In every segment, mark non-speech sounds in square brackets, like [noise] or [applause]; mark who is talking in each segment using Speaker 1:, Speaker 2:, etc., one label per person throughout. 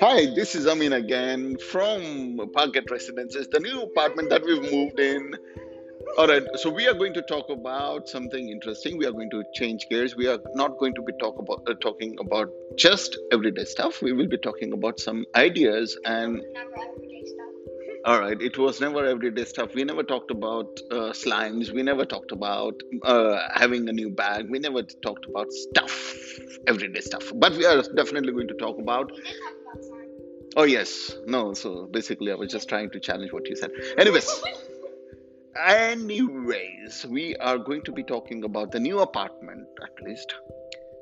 Speaker 1: Hi, this is Amin again from Parket Residences, the new apartment that we've moved in. All right, so we are going to talk about something interesting. We are going to change gears. We are not going to be talk about uh, talking about just everyday stuff. We will be talking about some ideas and. All right, it was never everyday stuff. We never talked about uh, slimes. We never talked about uh, having a new bag. We never talked about stuff, everyday stuff. But we are definitely going to talk about.
Speaker 2: We did talk about slime.
Speaker 1: Oh yes, no. So basically, I was just trying to challenge what you said. Anyways, [laughs] anyways, we are going to be talking about the new apartment at least.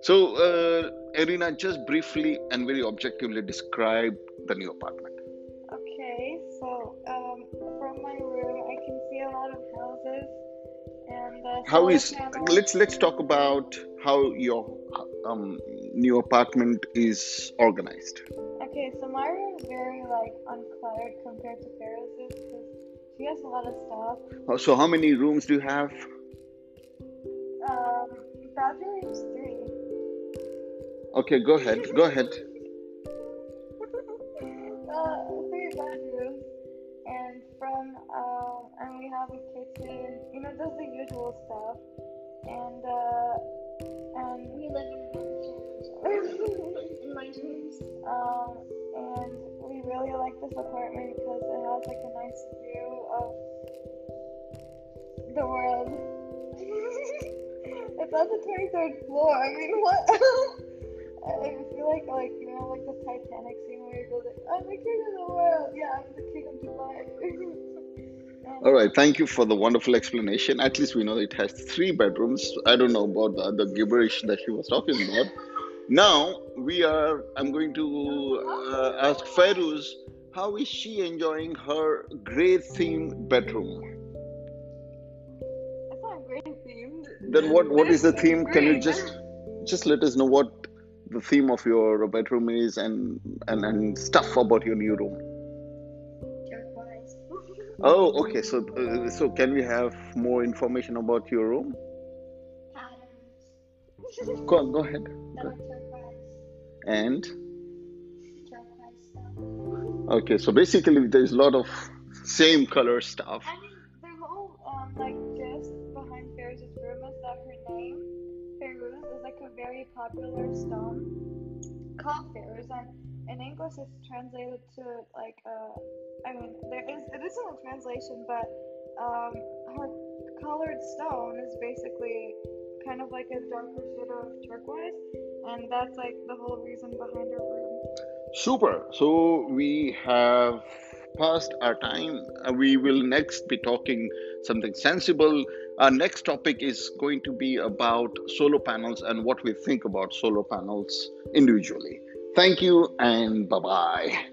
Speaker 1: So, uh, Irina, just briefly and very objectively describe the new apartment.
Speaker 3: Okay, so um, from my room, I can see a lot of houses and uh,
Speaker 1: How
Speaker 3: panels.
Speaker 1: let's let's talk about how your um, new apartment is organized.
Speaker 3: Okay, so my room is very like uncluttered compared to Fairuz's because she has a lot of stuff.
Speaker 1: Uh, So, how many rooms do you have?
Speaker 3: Um, bathroom's three.
Speaker 1: Okay, go ahead. Go ahead.
Speaker 3: Um, and we have a kitchen. You know, just the usual stuff, and uh, and
Speaker 2: We live in in my dreams.
Speaker 3: Um, and we really like this apartment because it has like a nice view of the world. [laughs] it's on the 23rd floor. I mean, what? I [laughs] I feel like, like you know, like the Titanic scene where he goes like, "I'm the king of the world." Yeah, I'm the king of Dubai. [laughs]
Speaker 1: All right, thank you for the wonderful explanation. At least we know it has three bedrooms. I don't know about the other gibberish that she was talking about. Now we are. I'm going to uh, ask Fairuz how is she enjoying her gray themed bedroom.
Speaker 3: It's not great themed.
Speaker 1: Then what? What is the theme? Can you just just let us know what the theme of your bedroom is and and and stuff about your new room. Oh, okay. So uh, so can we have more information about your room?
Speaker 2: Patterns.
Speaker 1: Go go ahead.
Speaker 2: Turquoise.
Speaker 1: And okay, so basically there's a lot of same color stuff.
Speaker 3: I mean, the whole um, like gist behind Fairuz's room is that her name, Fairuz, is like a very popular stone called Fairuz, and in English it's translated to like uh, I mean, there is it isn't a translation, but um, her colored stone is basically kind of like a darker shade of turquoise, and that's like the whole reason behind her room.
Speaker 1: Super. So we have passed our time. Uh, We will next be talking something sensible. Our next topic is going to be about solar panels and what we think about solar panels individually. Thank you and bye bye.